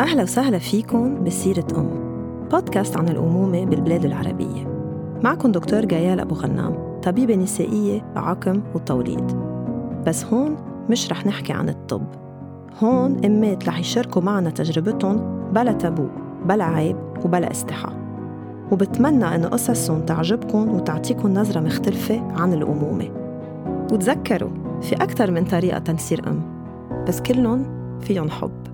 أهلا وسهلا فيكم بسيرة أم بودكاست عن الأمومة بالبلاد العربية. معكم دكتور جيال أبو غنام طبيبة نسائية عقم والتوليد بس هون مش رح نحكي عن الطب. هون أمات رح يشاركوا معنا تجربتهم بلا تابو بلا عيب وبلا استحى. وبتمنى إن قصصهم تعجبكم وتعطيكم نظرة مختلفة عن الأمومة. وتذكروا في أكثر من طريقة تنسير أم بس كلهم فيهم حب.